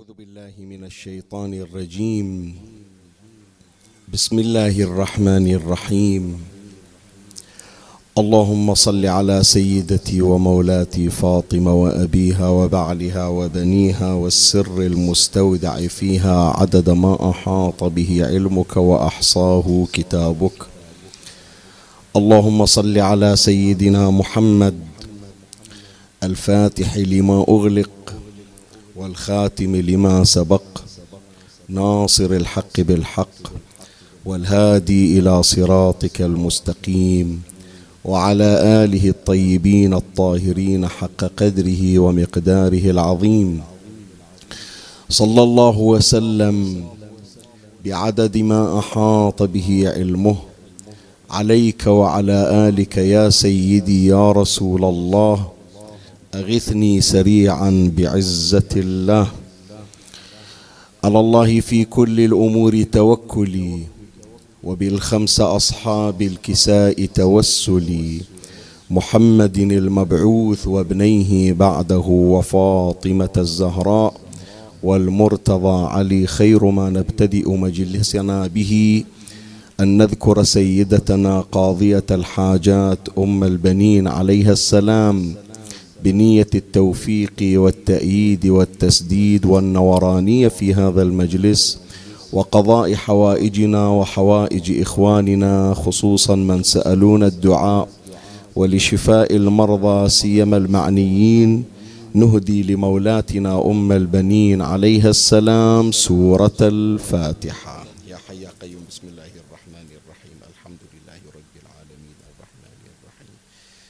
أعوذ بالله من الشيطان الرجيم. بسم الله الرحمن الرحيم. اللهم صل على سيدتي ومولاتي فاطمة وأبيها وبعلها وبنيها والسر المستودع فيها عدد ما أحاط به علمك وأحصاه كتابك. اللهم صل على سيدنا محمد. الفاتح لما أغلق. والخاتم لما سبق ناصر الحق بالحق والهادي إلى صراطك المستقيم وعلى آله الطيبين الطاهرين حق قدره ومقداره العظيم. صلى الله وسلم بعدد ما أحاط به علمه. عليك وعلى آلك يا سيدي يا رسول الله. أغثني سريعا بعزة الله. على الله في كل الأمور توكلي وبالخمس أصحاب الكساء توسلي. محمد المبعوث وابنيه بعده وفاطمة الزهراء والمرتضى علي خير ما نبتدئ مجلسنا به. أن نذكر سيدتنا قاضية الحاجات أم البنين عليها السلام. بنية التوفيق والتأييد والتسديد والنورانية في هذا المجلس وقضاء حوائجنا وحوائج إخواننا خصوصا من سألون الدعاء ولشفاء المرضى سيما المعنيين نهدي لمولاتنا أم البنين عليها السلام سورة الفاتحة. يا حي يا قيوم بسم الله الرحمن الرحيم الحمد لله رب العالمين الرحمن الرحيم.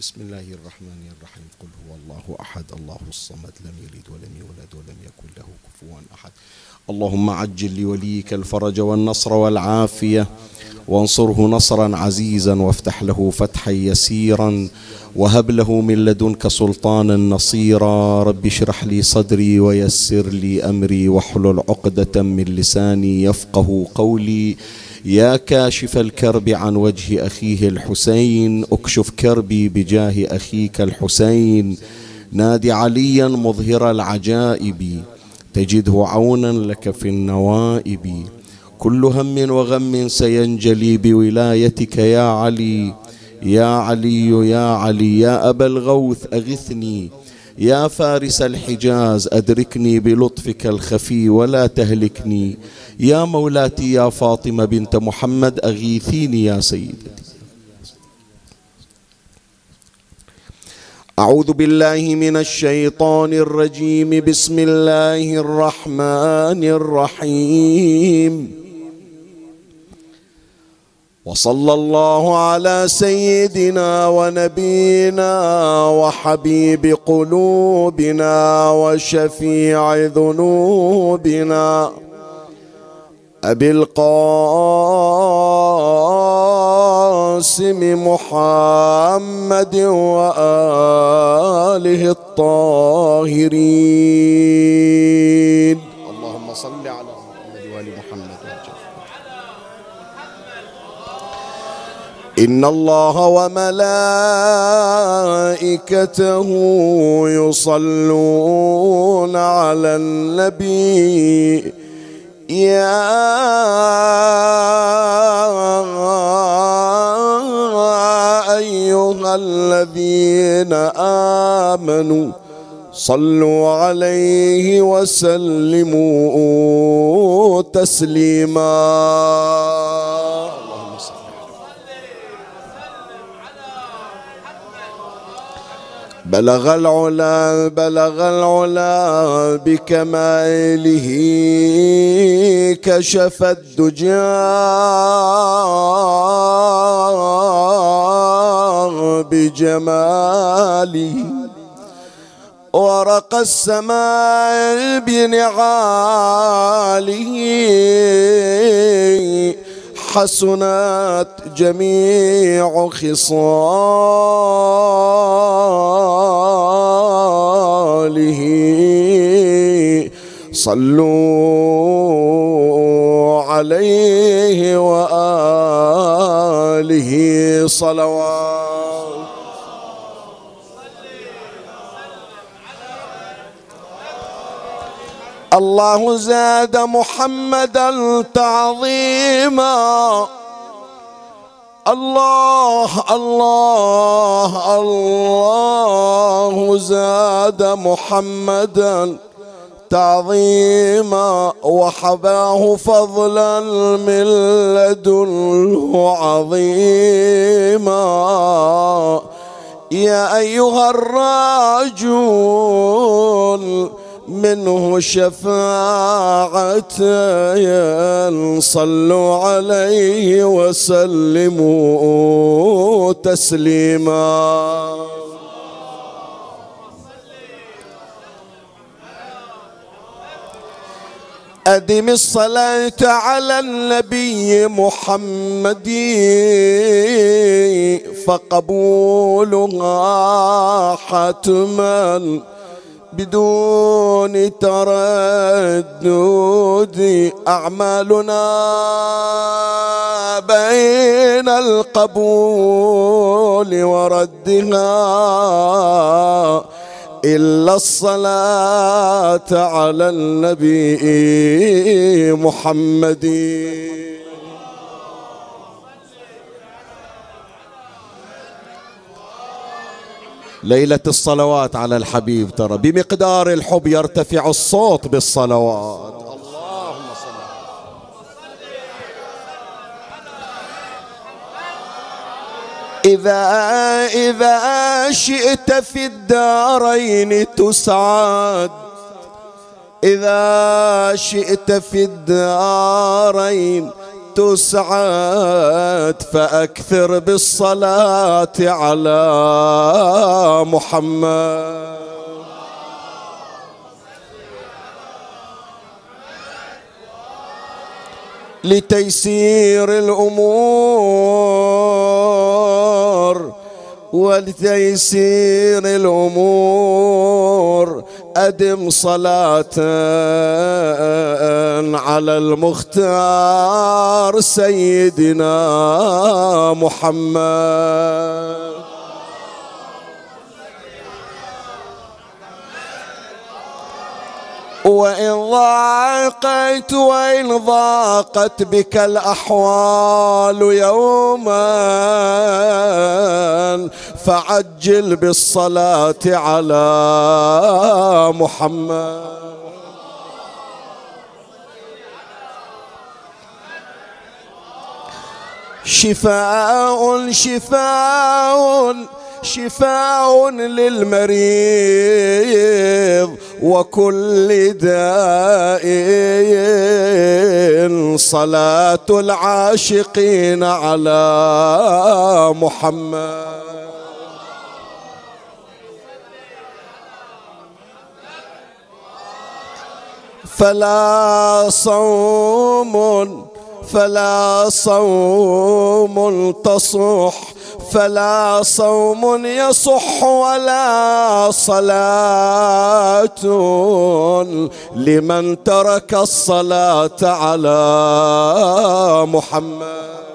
بسم الله الرحمن الرحيم قل هو الله أحد الله الصمد لم يلد ولم يولد ولم يكن له كفوا أحد اللهم عجل لوليك الفرج والنصر والعافية وانصره نصرا عزيزا وافتح له فتحا يسيرا وهب له من لدنك سلطانا نصيرا رب اشرح لي صدري ويسر لي امري واحلل عقدة من لساني يفقه قولي يا كاشف الكرب عن وجه أخيه الحسين اكشف كربي بجاه أخيك الحسين. نادي عليا مظهر العجائب تجده عونا لك في النوائب. كل هم وغم سينجلي بولايتك يا علي. يا علي يا علي يا أبا الغوث أغثني. يا فارس الحجاز أدركني بلطفك الخفي ولا تهلكني. يا مولاتي يا فاطمة بنت محمد أغيثيني يا سيدتي. أعوذ بالله من الشيطان الرجيم. بسم الله الرحمن الرحيم. وصلى الله على سيدنا ونبينا وحبيب قلوبنا وشفيع ذنوبنا. أبي القاسم محمد وآله الطاهرين. اللهم صل على محمد وآل محمد إن الله وملائكته يصلون على النبي يا أيها الذين آمنوا صلوا عليه وسلموا تسليما اللهم صل بلغ العلا بلغ العلا بكماله كشف الدجى. بجماله ورق السماء بنعاله. حسنت جميع خصاله. صلوا عليه وآله صلوات الله زاد محمدا تعظيما. الله الله الله زاد محمدا تعظيما. وحباه فضلا من لدنه عظيما. يا أيها الرجل منه شفاعة صلوا عليه وسلموا تسليما. أدم الصلاة على النبي محمد فقبولها حتما. بدون تردد أعمالنا بين القبول وردها إلا الصلاة على النبي محمد. ليلة الصلوات على الحبيب ترى. بمقدار الحب يرتفع الصوت بالصلوات. اللهم صل إذا إذا شئت في الدارين تسعد. إذا شئت في الدارين تسعد فأكثر بالصلاة على محمد. لتيسير الأمور ولتيسير الأمور. أدم صلاة على المختار سيدنا محمد. وإن ضاقت وإن ضاقت بك الأحوال يوما فعجل بالصلاة على محمد. شفاء شفاء شفاء للمريض وكل داء. صلاة العاشقين على محمد. فلا صوم فلا صوم تصح فلا صوم يصح ولا صلاة لمن ترك الصلاة على محمد.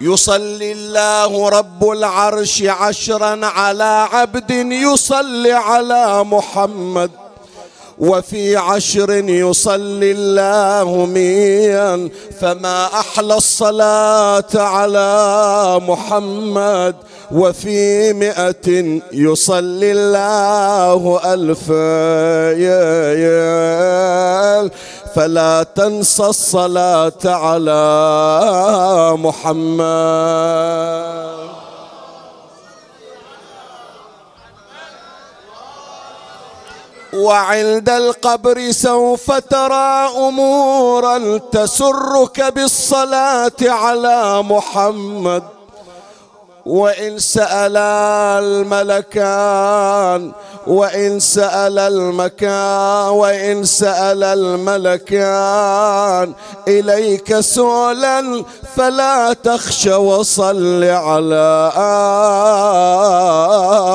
يصلي الله رب العرش عشرا على عبد يصلي على محمد وفي عشر يصلي الله ميا فما أحلى الصلاة على محمد وفي مئة يصلي الله ألفا فلا تنسى الصلاة على محمد. وعند القبر سوف ترى أمورا تسرك بالصلاة على محمد. وإن سأل الملكان وإن سأل المكان وإن سأل الملكان إليك سؤلا فلا تخش وصل على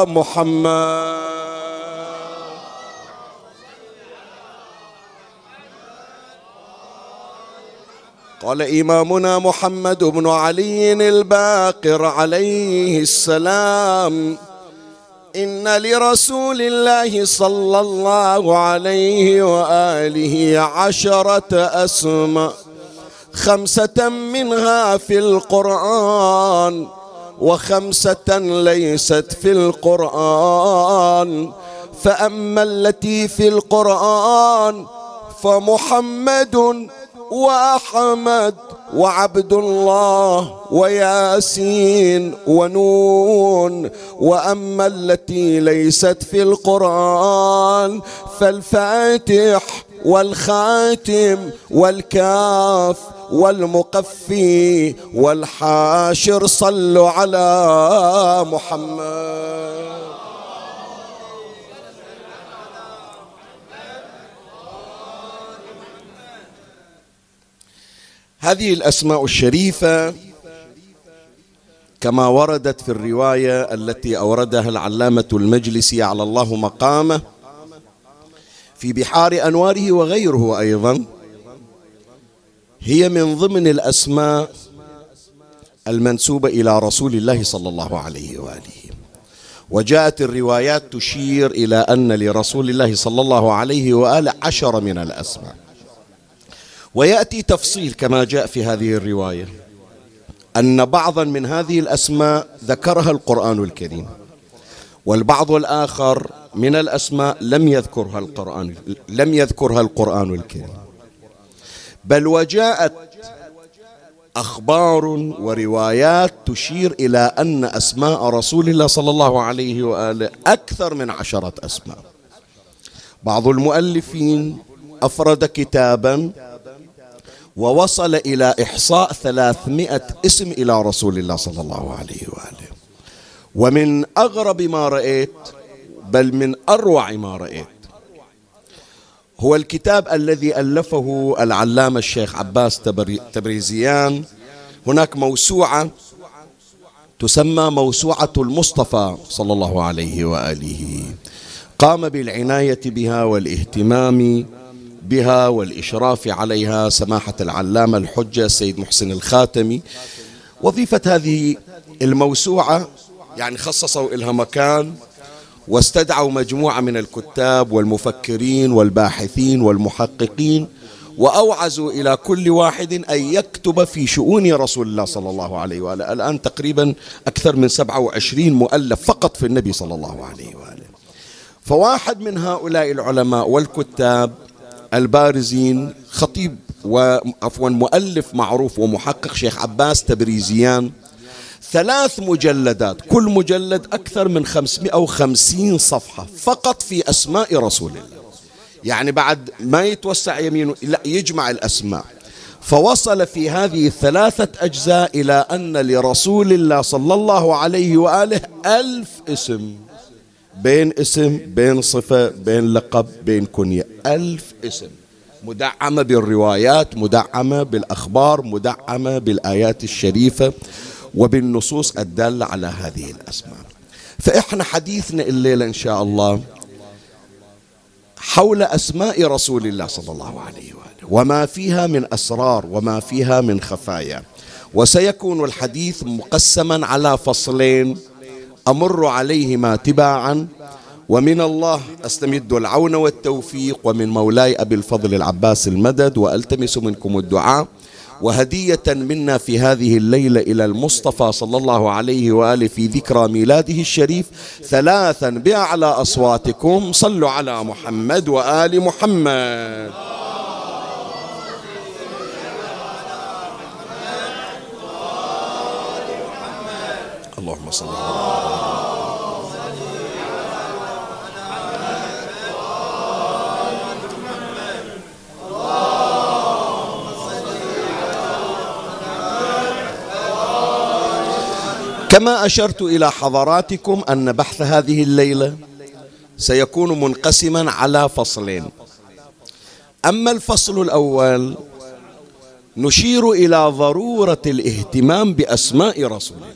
محمد. قال إمامنا محمد بن علي الباقر عليه السلام إن لرسول الله صلى الله عليه وآله عشرة أسماء خمسة منها في القرآن وخمسة ليست في القرآن فأما التي في القرآن فمحمد وأحمد وعبد الله وياسين ونون وأما التي ليست في القرآن فالفاتح والخاتم والكاف والمقفي والحاشر صلوا على محمد. هذه الأسماء الشريفة كما وردت في الرواية التي أوردها العلامة المجلسي على الله مقامه في بحار أنواره وغيره أيضا. هي من ضمن الأسماء المنسوبة إلى رسول الله صلى الله عليه وآله. وجاءت الروايات تشير إلى أن لرسول الله صلى الله عليه وآله عشر من الأسماء. ويأتي تفصيل كما جاء في هذه الرواية. أن بعضا من هذه الأسماء ذكرها القرآن الكريم والبعض الآخر من الأسماء لم يذكرها القرآن لم يذكرها القرآن الكريم. بل وجاءت أخبار وروايات تشير إلى أن أسماء رسول الله صلى الله عليه وآله أكثر من عشرة أسماء. بعض المؤلفين أفرد كتابا ووصل إلى إحصاء ثلاثمائة اسم إلى رسول الله صلى الله عليه وآله. ومن أغرب ما رأيت بل من أروع ما رأيت هو الكتاب الذي ألفه العلامة الشيخ عباس تبريزيان. هناك موسوعة تسمى موسوعة المصطفى صلى الله عليه وآله. قام بالعناية بها والاهتمام بها والإشراف عليها سماحة العلامة الحجة السيد محسن الخاتمي. وظيفة هذه الموسوعة يعني خصصوا لها مكان واستدعوا مجموعة من الكتاب والمفكرين والباحثين والمحققين وأوعزوا إلى كل واحد أن يكتب في شؤون رسول الله صلى الله عليه وآله. الآن تقريبا أكثر من 27 مؤلف فقط في النبي صلى الله عليه وآله. فواحد من هؤلاء العلماء والكتاب البارزين خطيب وعفوا مؤلف معروف ومحقق شيخ عباس تبريزيان. ثلاث مجلدات كل مجلد أكثر من 550 صفحة فقط في أسماء رسول الله. يعني بعد ما يتوسع يمينه لا يجمع الأسماء. فوصل في هذه الثلاثة أجزاء إلى أن لرسول الله صلى الله عليه وآله ألف اسم. بين اسم بين صفة بين لقب بين كنية. ألف اسم. مدعمة بالروايات مدعمة بالأخبار مدعمة بالآيات الشريفة وبالنصوص الدالة على هذه الأسماء. فإحنا حديثنا الليلة إن شاء الله حول أسماء رسول الله صلى الله عليه وآله. وما فيها من أسرار وما فيها من خفايا. وسيكون الحديث مقسما على فصلين. أمر عليهما تباعا ومن الله أستمد العون والتوفيق ومن مولاي أبي الفضل العباس المدد وألتمس منكم الدعاء. وهدية منا في هذه الليلة إلى المصطفى صلى الله عليه وآله في ذكرى ميلاده الشريف ثلاثا بأعلى أصواتكم. صلوا على محمد وآل محمد. اللهم صل على كما أشرت إلى حضراتكم أن بحث هذه الليلة سيكون منقسما على فصلين. أما الفصل الأول نشير إلى ضرورة الاهتمام بأسماء رسول الله.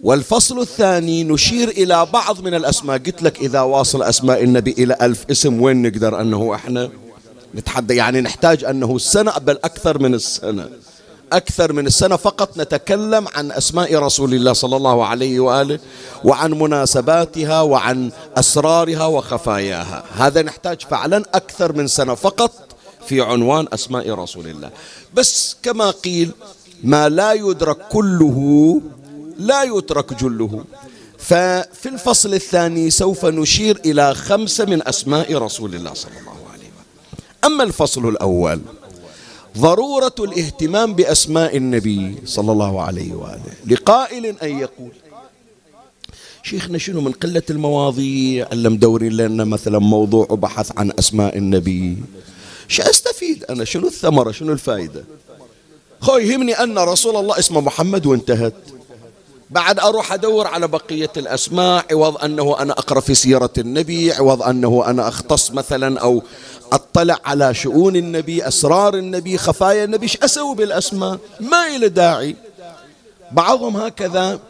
والفصل الثاني نشير إلى بعض من الأسماء. قلت لك إذا واصل أسماء النبي إلى ألف اسم وين نقدر أنه إحنا نتحدى؟ يعني نحتاج أنه السنة بل أكثر من السنة. أكثر من السنة فقط نتكلم عن أسماء رسول الله صلى الله عليه وآله وعن مناسباتها وعن أسرارها وخفاياها. هذا نحتاج فعلا أكثر من سنة فقط في عنوان أسماء رسول الله. بس كما قيل ما لا يدرك كله لا يترك جله. ففي الفصل الثاني سوف نشير إلى خمسة من أسماء رسول الله صلى الله عليه وسلم أما الفصل الأول ضرورة الاهتمام بأسماء النبي صلى الله عليه وآله. لقائل أن يقول شيخنا شنو من قلة المواضيع؟ اللي مدورين لنا مثلا موضوع وبحث عن أسماء النبي؟ شو أستفيد أنا؟ شنو الثمرة؟ شنو الفائدة؟ خو يهمني أن رسول الله اسمه محمد وانتهت. بعد أروح أدور على بقية الأسماء عوض أنه أنا أقرأ في سيرة النبي عوض أنه أنا أختص مثلا أو أطلع على شؤون النبي أسرار النبي خفايا النبي إيش أسوي بالأسماء؟ ما إلى داعي. بعضهم هكذا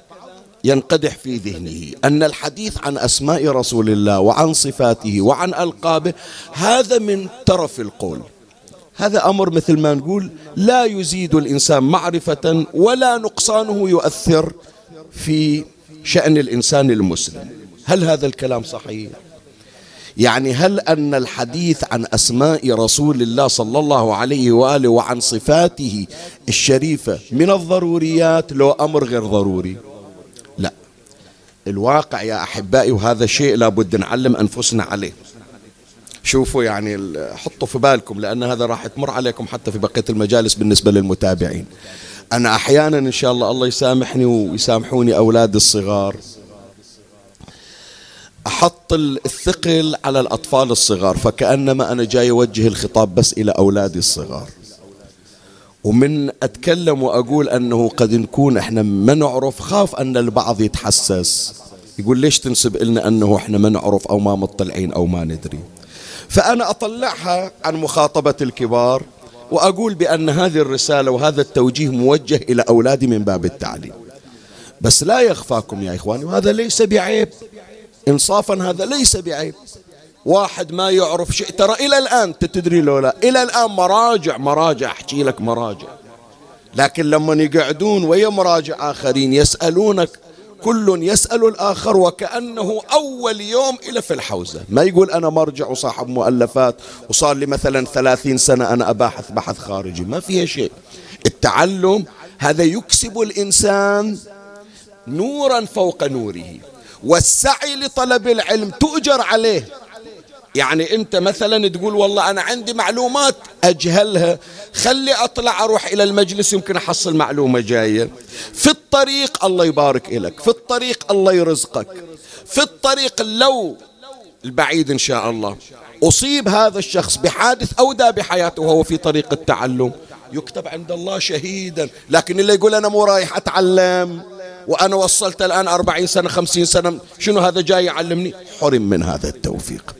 ينقدح في ذهنه أن الحديث عن أسماء رسول الله وعن صفاته وعن ألقابه هذا من ترف القول. هذا أمر مثل ما نقول لا يزيد الإنسان معرفة ولا نقصانه يؤثر. في شأن الإنسان المسلم. هل هذا الكلام صحيح؟ يعني هل أن الحديث عن أسماء رسول الله صلى الله عليه وآله وعن صفاته الشريفة من الضروريات لو أمر غير ضروري؟ لا. الواقع يا أحبائي وهذا شيء لابد نعلم أنفسنا عليه. شوفوا يعني حطوا في بالكم لأن هذا راح تمر عليكم حتى في بقية المجالس بالنسبة للمتابعين. أنا أحيانا إن شاء الله الله يسامحني ويسامحوني أولادي الصغار. أحط الثقل على الأطفال الصغار فكأنما أنا جاي أوجه الخطاب بس إلى أولادي الصغار. ومن أتكلم وأقول أنه قد نكون إحنا ما نعرف خاف أن البعض يتحسس. يقول ليش تنسب لنا أنه إحنا ما نعرف أو ما مطلعين أو ما ندري. فأنا أطلعها عن مخاطبة الكبار. وأقول بأن هذه الرسالة وهذا التوجيه موجه إلى أولادي من باب التعليم. بس لا يخفاكم يا إخواني وهذا ليس بعيب. إنصافا هذا ليس بعيب. واحد ما يعرف شيء ترى إلى الآن تدري لو لا؟ إلى الآن مراجع مراجع أحكي لك مراجع. لكن لما يقعدون ويا مراجع آخرين يسألونك كل يسأل الآخر وكأنه أول يوم إلى في الحوزة. ما يقول أنا مرجع وصاحب مؤلفات وصار لي مثلا ثلاثين سنة أنا أباحث بحث خارجي. ما فيها شيء. التعلم هذا يكسب الإنسان نورا فوق نوره. والسعي لطلب العلم تؤجر عليه. يعني انت مثلا تقول والله أنا عندي معلومات أجهلها خلي أطلع أروح إلى المجلس يمكن أحصل معلومة جاية. في الطريق الله يبارك لك في الطريق الله يرزقك في الطريق لو البعيد إن شاء الله. أصيب هذا الشخص بحادث اودى بحياته وهو في طريق التعلم. يكتب عند الله شهيدا لكن اللي يقول أنا مو رايح أتعلم وأنا وصلت الآن أربعين سنة خمسين سنة شنو هذا جاي يعلمني؟ حرم من هذا التوفيق.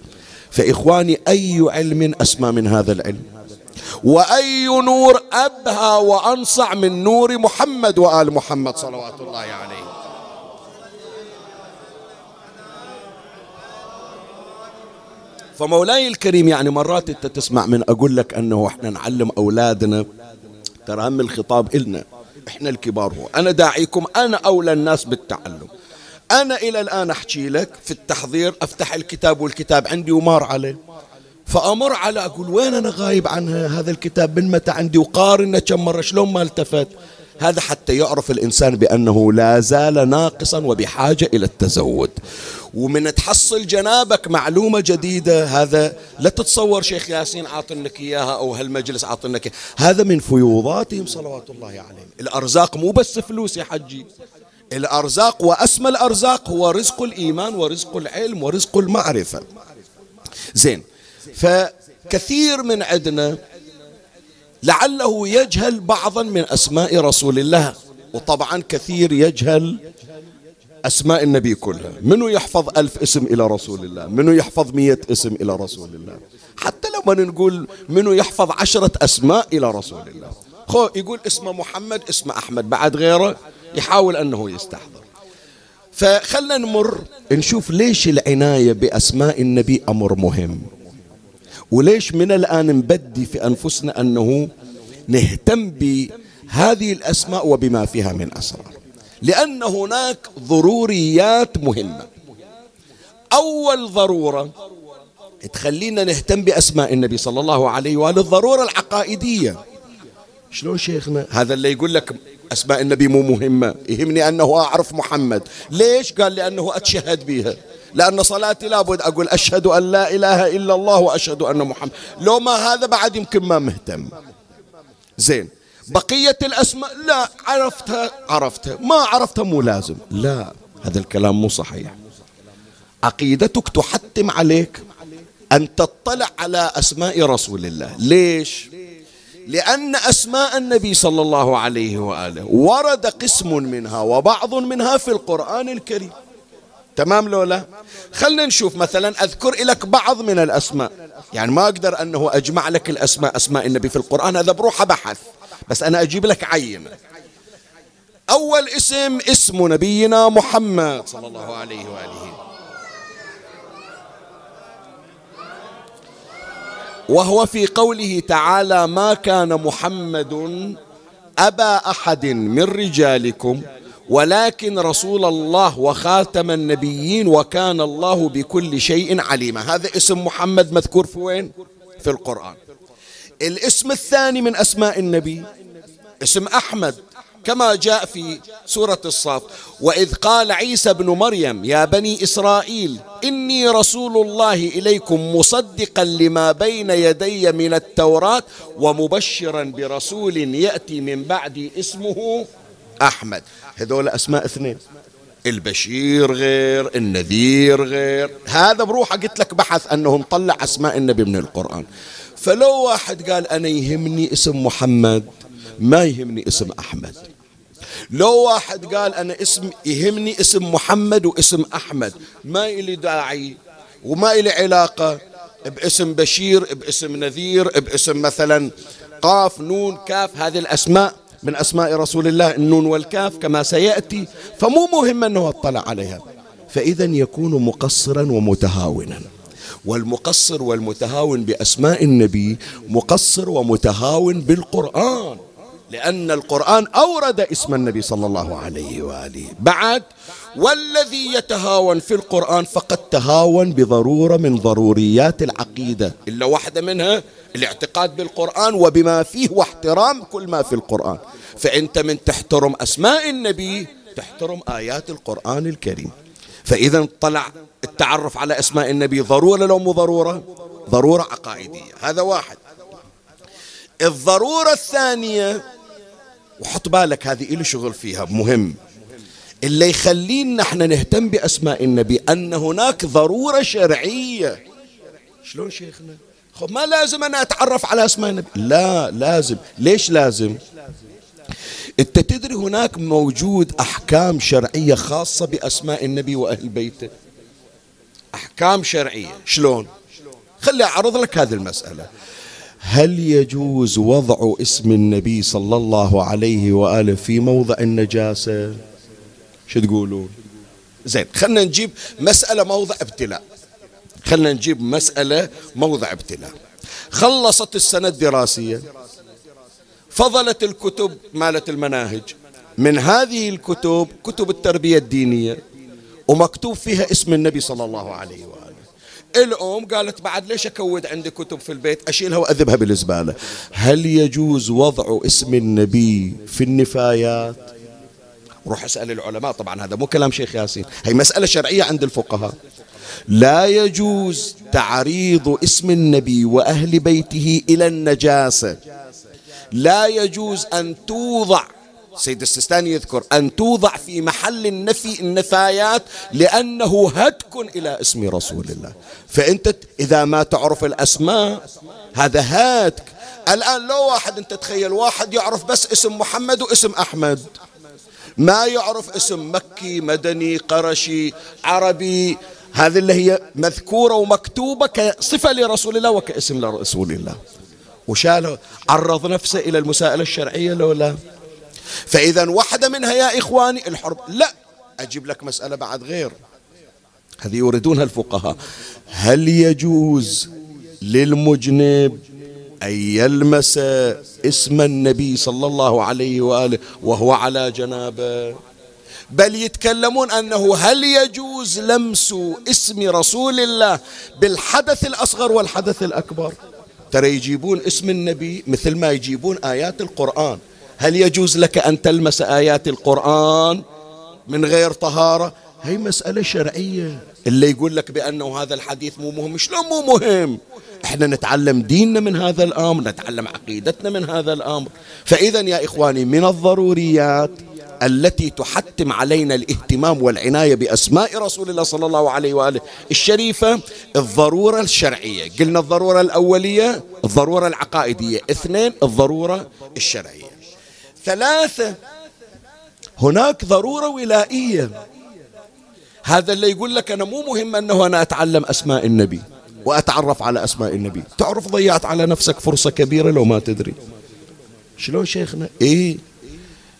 فإخواني أي علم أسمى من هذا العلم؟ وأي نور أبهى وأنصع من نور محمد وآل محمد صلوات الله عليه. فمولاي الكريم يعني مرات أنت تسمع من أقول لك أنه إحنا نعلم أولادنا. ترى هم الخطاب إلنا. إحنا الكبار هو. أنا داعيكم أنا أولى الناس بالتعلم. أنا إلى الآن أحكي لك في التحضير أفتح الكتاب والكتاب عندي ومار عليه. فأمر على أقول وين أنا غايب عن هذا الكتاب؟ من متى عندي؟ وقارنه كم مرة؟ شلون ما التفت؟ هذا حتى يعرف الإنسان بأنه لا زال ناقصا وبحاجة إلى التزود. ومن تحصل جنابك معلومة جديدة هذا لا تتصور شيخ ياسين عاطنك إياها أو هالمجلس عاطنك هذا من فيوضاتهم صلوات الله عليهم. الأرزاق مو بس فلوس يا حجي. الأرزاق وأسمى الأرزاق هو رزق الإيمان ورزق العلم ورزق المعرفة. زين. فكثير من عندنا لعله يجهل بعضا من أسماء رسول الله. وطبعا كثير يجهل أسماء النبي كلها. منو يحفظ ألف اسم إلى رسول الله؟ منو يحفظ مية اسم إلى رسول الله؟ حتى لما نقول منو يحفظ عشرة أسماء إلى رسول الله. خو يقول اسمه محمد اسمه أحمد بعد غيره يحاول أنه يستحضر. فخلنا نمر نشوف ليش العناية بأسماء النبي أمر مهم. وليش من الآن نبدي في أنفسنا أنه نهتم بهذه الأسماء وبما فيها من أسرار. لأن هناك ضروريات مهمة. أول ضرورة تخلينا نهتم بأسماء النبي صلى الله عليه وآله الضرورة العقائدية. شلون شيخنا؟ هذا اللي يقول لك أسماء النبي مو مهمة. يهمني أنه أعرف محمد. ليش؟ قال لأنه أتشهد بها لأن صلاتي لابد أقول أشهد أن لا إله إلا الله وأشهد أن محمد. لو ما هذا بعد يمكن ما مهتم. زين. بقية الأسماء لا عرفتها عرفتها. ما عرفتها مو لازم. لا هذا الكلام مو صحيح. عقيدتك تحتم عليك أن تطلع على أسماء رسول الله. ليش؟ لأن أسماء النبي صلى الله عليه وآله ورد قسم منها وبعض منها في القرآن الكريم. تمام لولا خلنا نشوف مثلا أذكر لك بعض من الأسماء. يعني ما أقدر أنه أجمع لك الأسماء أسماء النبي في القرآن هذا بروحه بحث بس أنا أجيب لك عينة أول اسم اسم نبينا محمد صلى الله عليه وآله. وهو في قوله تعالى ما كان محمد أبا أحد من رجالكم ولكن رسول الله وخاتم النبيين وكان الله بكل شيء عليما. هذا اسم محمد مذكور في وين؟ في القرآن. الاسم الثاني من أسماء النبي اسم أحمد. كما جاء في سورة الصاف. وإذ قال عيسى بن مريم يا بني إسرائيل إني رسول الله إليكم مصدقا لما بين يدي من التوراة ومبشرا برسول يأتي من بعدي اسمه أحمد. هذول أسماء اثنين. البشير غير النذير غير. هذا بروحه قلت لك بحث أنه مطلع أسماء النبي من القرآن. فلو واحد قال أنا يهمني اسم محمد ما يهمني اسم أحمد. لو واحد قال أنا اسم يهمني اسم محمد واسم أحمد. ما إلي داعي وما إلي علاقة باسم بشير باسم نذير باسم مثلا قاف نون كاف. هذه الأسماء من أسماء رسول الله النون والكاف كما سيأتي. فمو مهم أنه اطلع عليها. فإذا يكون مقصرا ومتهاونا. والمقصر والمتهاون بأسماء النبي مقصر ومتهاون بالقرآن. لأن القرآن أورد اسم النبي صلى الله عليه وآله. بعد والذي يتهاون في القرآن فقد تهاون بضرورة من ضروريات العقيدة. إلا واحدة منها الاعتقاد بالقرآن وبما فيه واحترام كل ما في القرآن. فأنت من تحترم أسماء النبي تحترم آيات القرآن الكريم. فإذا طلع التعرف على أسماء النبي ضرورة لو مو ضرورة؟ ضرورة عقائدية. هذا واحد. الضرورة الثانية وحط بالك هذه إلي شغل فيها مهم. اللي يخلينا إحنا نهتم بأسماء النبي أن هناك ضرورة شرعية. شلون شيخنا؟ خب ما لازم أنا أتعرف على أسماء النبي. لا لازم. ليش لازم؟ أنت تدري هناك موجود أحكام شرعية خاصة بأسماء النبي وأهل بيته؟ أحكام شرعية. شلون؟ خلي أعرض لك هذه المسألة. هل يجوز وضع اسم النبي صلى الله عليه وآله في موضع النجاسة؟ شو تقولون؟ زين خلنا نجيب مسألة موضع ابتلاء. خلنا نجيب مسألة موضع ابتلاء. خلصت السنة الدراسية فضلت الكتب مالت المناهج. من هذه الكتب كتب التربية الدينية ومكتوب فيها اسم النبي صلى الله عليه وآله. الأم قالت بعد ليش أكود عندي كتب في البيت؟ أشيلها وأذبها بالزبالة. هل يجوز وضع اسم النبي في النفايات؟ روح اسأل العلماء طبعا هذا مو كلام شيخ ياسين. هي مسألة شرعية عند الفقهاء. لا يجوز تعريض اسم النبي وأهل بيته إلى النجاسة. لا يجوز أن توضع سيد السيستاني يذكر أن توضع في محل النفي النفايات لأنه هتك إلى اسم رسول الله. فأنت إذا ما تعرف الأسماء هذا هاتك. الآن لو واحد أنت تخيل واحد يعرف بس اسم محمد واسم أحمد. ما يعرف اسم مكي مدني قرشي عربي. هذه اللي هي مذكورة ومكتوبة كصفة لرسول الله وكاسم لرسول الله. وشاله عرض نفسه إلى المسائلة الشرعية لو لا فإذا واحدة منها يا إخواني الحرب لا أجيب لك مسألة بعد غير. هذه يريدونها الفقهاء. هل يجوز للمجنب أن يلمس اسم النبي صلى الله عليه وآله وهو على جنابة؟ بل يتكلمون أنه هل يجوز لمس اسم رسول الله بالحدث الأصغر والحدث الأكبر؟ ترى يجيبون اسم النبي مثل ما يجيبون آيات القرآن. هل يجوز لك أن تلمس آيات القرآن من غير طهارة؟ هي مسألة شرعية. اللي يقول لك بأنه هذا الحديث مو مهم شلون مو مهم؟ إحنا نتعلم ديننا من هذا الأمر نتعلم عقيدتنا من هذا الأمر. فإذا يا إخواني من الضروريات التي تحتم علينا الاهتمام والعناية بأسماء رسول الله صلى الله عليه وآله الشريفة الضرورة الشرعية. قلنا الضرورة الأولية الضرورة العقائدية. اثنين الضرورة الشرعية. ثلاثة. هناك ضرورة ولائية. هذا اللي يقول لك أنا مو مهم أنه أنا أتعلم أسماء النبي وأتعرف على أسماء النبي. تعرف ضيعت على نفسك فرصة كبيرة لو ما تدري. شلون شيخنا؟ إيه.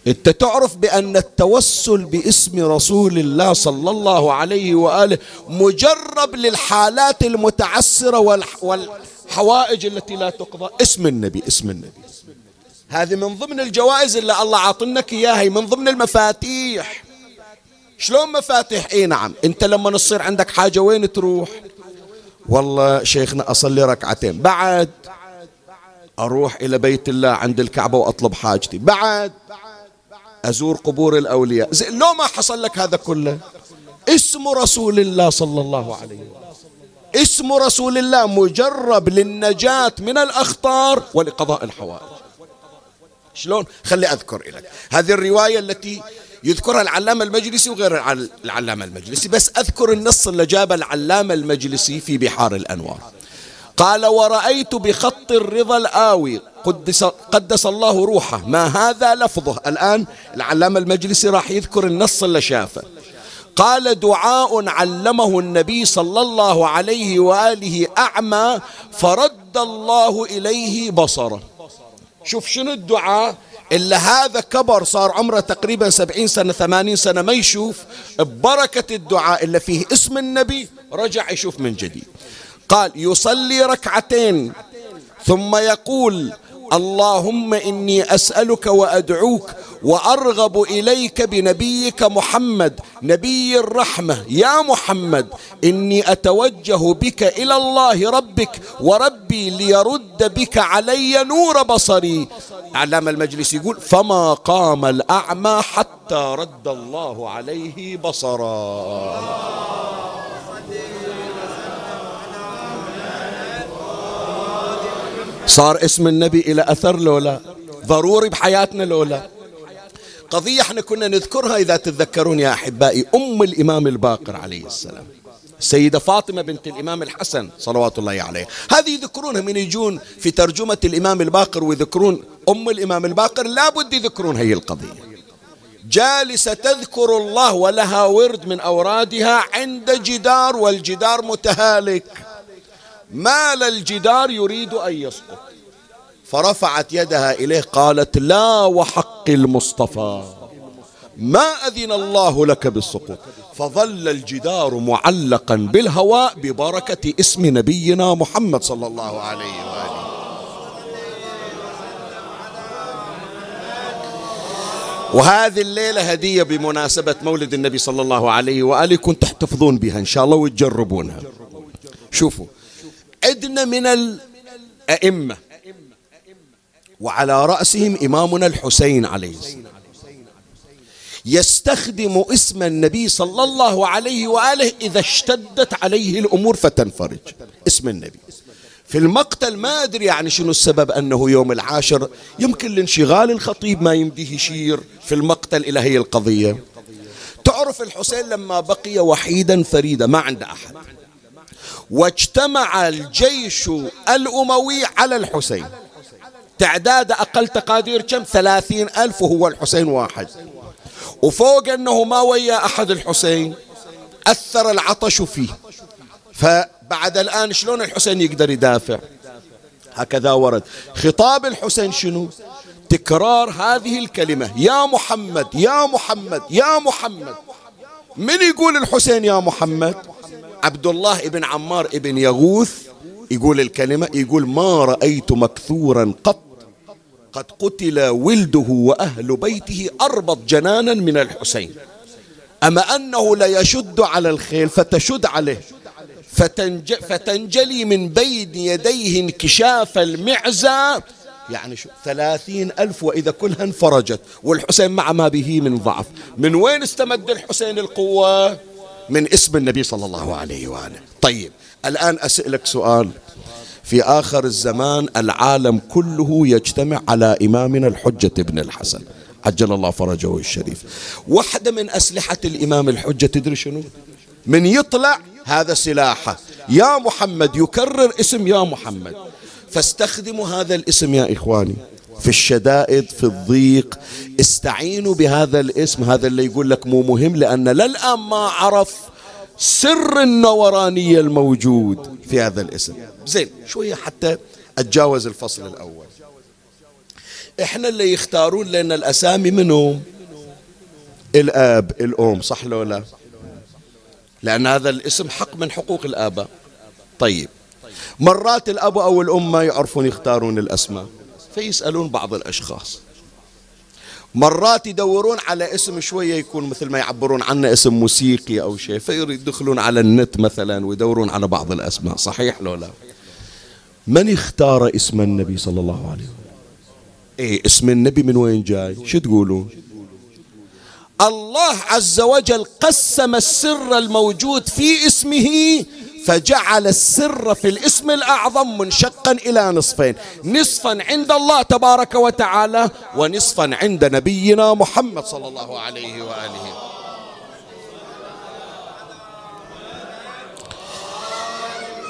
أنت تعرف بأن التوسل باسم رسول الله صلى الله عليه وآله مجرب للحالات المتعسرة والحوائج التي لا تقضى. اسم النبي اسم النبي. هذه من ضمن الجوائز اللي الله عاطنك إياها من ضمن المفاتيح. شلون مفاتيح؟ إي نعم. أنت لما تصير عندك حاجة وين تروح؟ والله شيخنا أصلي ركعتين. بعد أروح إلى بيت الله عند الكعبة وأطلب حاجتي. بعد أزور قبور الأولياء. لو ما حصل لك هذا كله اسم رسول الله صلى الله عليه وسلم. اسم رسول الله مجرب للنجاة من الأخطار ولقضاء الحوائج. شلون؟ خلي أذكر لك هذه الرواية التي يذكرها العلامة المجلسي وغير العلامة المجلسي بس أذكر النص اللي جاب العلامة المجلسي في بحار الأنوار. قال ورأيت بخط الرضا الآوي قدس, قدس الله روحه. ما هذا لفظه؟ الآن العلامة المجلسي راح يذكر النص اللي شافه. قال دعاء علمه النبي صلى الله عليه وآله أعمى فرد الله إليه بصره. شوف شنو الدعاء إلا هذا كبر صار عمره تقريبا سبعين سنة ثمانين سنة ما يشوف ببركة الدعاء اللي فيه اسم النبي رجع يشوف من جديد. قال يصلي ركعتين ثم يقول اللهم إني أسألك وأدعوك وأرغب إليك بنبيك محمد نبي الرحمة. يا محمد إني أتوجه بك إلى الله ربك وربي ليرد بك علي نور بصري. علام المجلس يقول فما قام الأعمى حتى رد الله عليه بصرا. صار اسم النبي إلى أثر لولا؟ ضروري بحياتنا لولا؟ قضية إحنا كنا نذكرها إذا تتذكرون يا أحبائي أم الإمام الباقر عليه السلام. السيدة فاطمة بنت الإمام الحسن صلوات الله عليه. هذه يذكرونها من يجون في ترجمة الإمام الباقر ويذكرون أم الإمام الباقر لابد يذكرون هي القضية. جالسة تذكر الله ولها ورد من أورادها عند جدار والجدار متهالك. مال الجدار يريد أن يسقط. فرفعت يدها إليه قالت لا وحق المصطفى. ما أذن الله لك بالسقوط. فظل الجدار معلقا بالهواء ببركة اسم نبينا محمد صلى الله عليه وآله. وهذه الليلة هدية بمناسبة مولد النبي صلى الله عليه وآله كنت تحتفظون بها إن شاء الله وتجربونها. شوفوا عدنا من الأئمة. وعلى رأسهم إمامنا الحسين عليه السلام. يستخدم اسم النبي صلى الله عليه وآله إذا اشتدت عليه الأمور فتنفرج. اسم النبي. في المقتل ما أدري يعني شنو السبب أنه يوم العاشر يمكن لانشغال الخطيب ما يمديه يشير في المقتل إلى هي القضية. تعرف الحسين لما بقي وحيدا فريدا ما عنده أحد. واجتمع الجيش الأموي على الحسين. تعداد أقل تقادير كم؟ ثلاثين ألف وهو الحسين واحد. وفوق أنه ما ويا أحد الحسين أثر العطش فيه. فبعد الآن شلون الحسين يقدر يدافع؟ هكذا ورد. خطاب الحسين شنو؟ تكرار هذه الكلمة. يا محمد يا محمد يا محمد. من يقول الحسين يا محمد؟ عبد الله بن عمار بن يغوث يقول الكلمة يقول ما رأيت مكثورا قط قد قتل ولده وأهل بيته أربط جنانا من الحسين. أما أنه ليشد على الخيل فتشد عليه. فتنج فتنجلي من بين يديه انكشاف المعزة. يعني شو؟ ثلاثين ألف وإذا كلها انفرجت. والحسين مع ما به من ضعف. من وين استمد الحسين القوة؟ من اسم النبي صلى الله عليه وآله. طيب الآن أسألك سؤال. في آخر الزمان العالم كله يجتمع على إمامنا الحجة ابن الحسن. عجل الله فرجه الشريف. واحدة من أسلحة الإمام الحجة تدري شنو؟ من يطلع هذا سلاحه. يا محمد يكرر اسم يا محمد. فاستخدموا هذا الاسم يا إخواني. في الشدائد في الضيق. استعينوا بهذا الاسم. هذا اللي يقول لك مو مهم لأن للآن ما عرف سر النورانية الموجود في هذا الاسم. زين شوية حتى أتجاوز الفصل الأول. إحنا اللي يختارون لنا الأسامي منهم الآب الأم صح لو لا؟ لأن هذا الاسم حق من حقوق الآباء. طيب مرات الأب أو الأم ما يعرفون يختارون الأسماء فيسألون بعض الأشخاص. مرات يدورون على اسم شوية يكون مثل ما يعبرون عنه اسم موسيقي أو شيء فيدخلون على النت مثلا ويدورون على بعض الأسماء صحيح لو لا؟ من اختار اسم النبي صلى الله عليه وسلم؟ إيه اسم النبي من وين جاي؟ شو تقولون؟ الله عز وجل قسم السر الموجود في اسمه فجعل السر في الاسم الأعظم منشقا إلى نصفين. نصفا عند الله تبارك وتعالى ونصفا عند نبينا محمد صلى الله عليه وآله.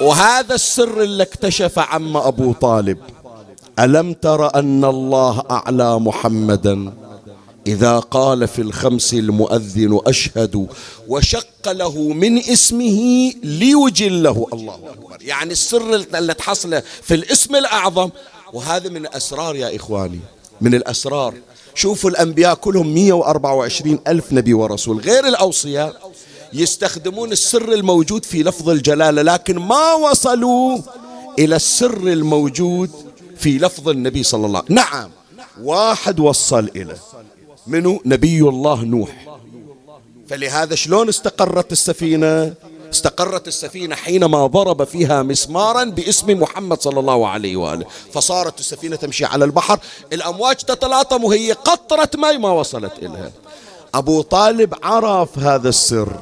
وهذا السر اللي اكتشف عم أبو طالب. ألم تر أن الله أعلى محمدا؟ إذا قال في الخمس المؤذن أشهد وشق له من اسمه ليجله. الله أكبر. يعني السر اللي تحصله في الاسم الأعظم. وهذا من الأسرار يا إخواني من الأسرار. شوفوا الأنبياء كلهم 124 ألف نبي ورسول. غير الأوصياء يستخدمون السر الموجود في لفظ الجلالة لكن ما وصلوا إلى السر الموجود في لفظ النبي صلى الله عليه وسلم. نعم واحد وصل إليه منو نبي الله نوح. فلهذا شلون استقرت السفينة؟ استقرت السفينة حينما ضرب فيها مسمارا باسم محمد صلى الله عليه وآله. فصارت السفينة تمشي على البحر الأمواج تتلاطم وهي قطرة ماء ما وصلت إليها. أبو طالب عرف هذا السر.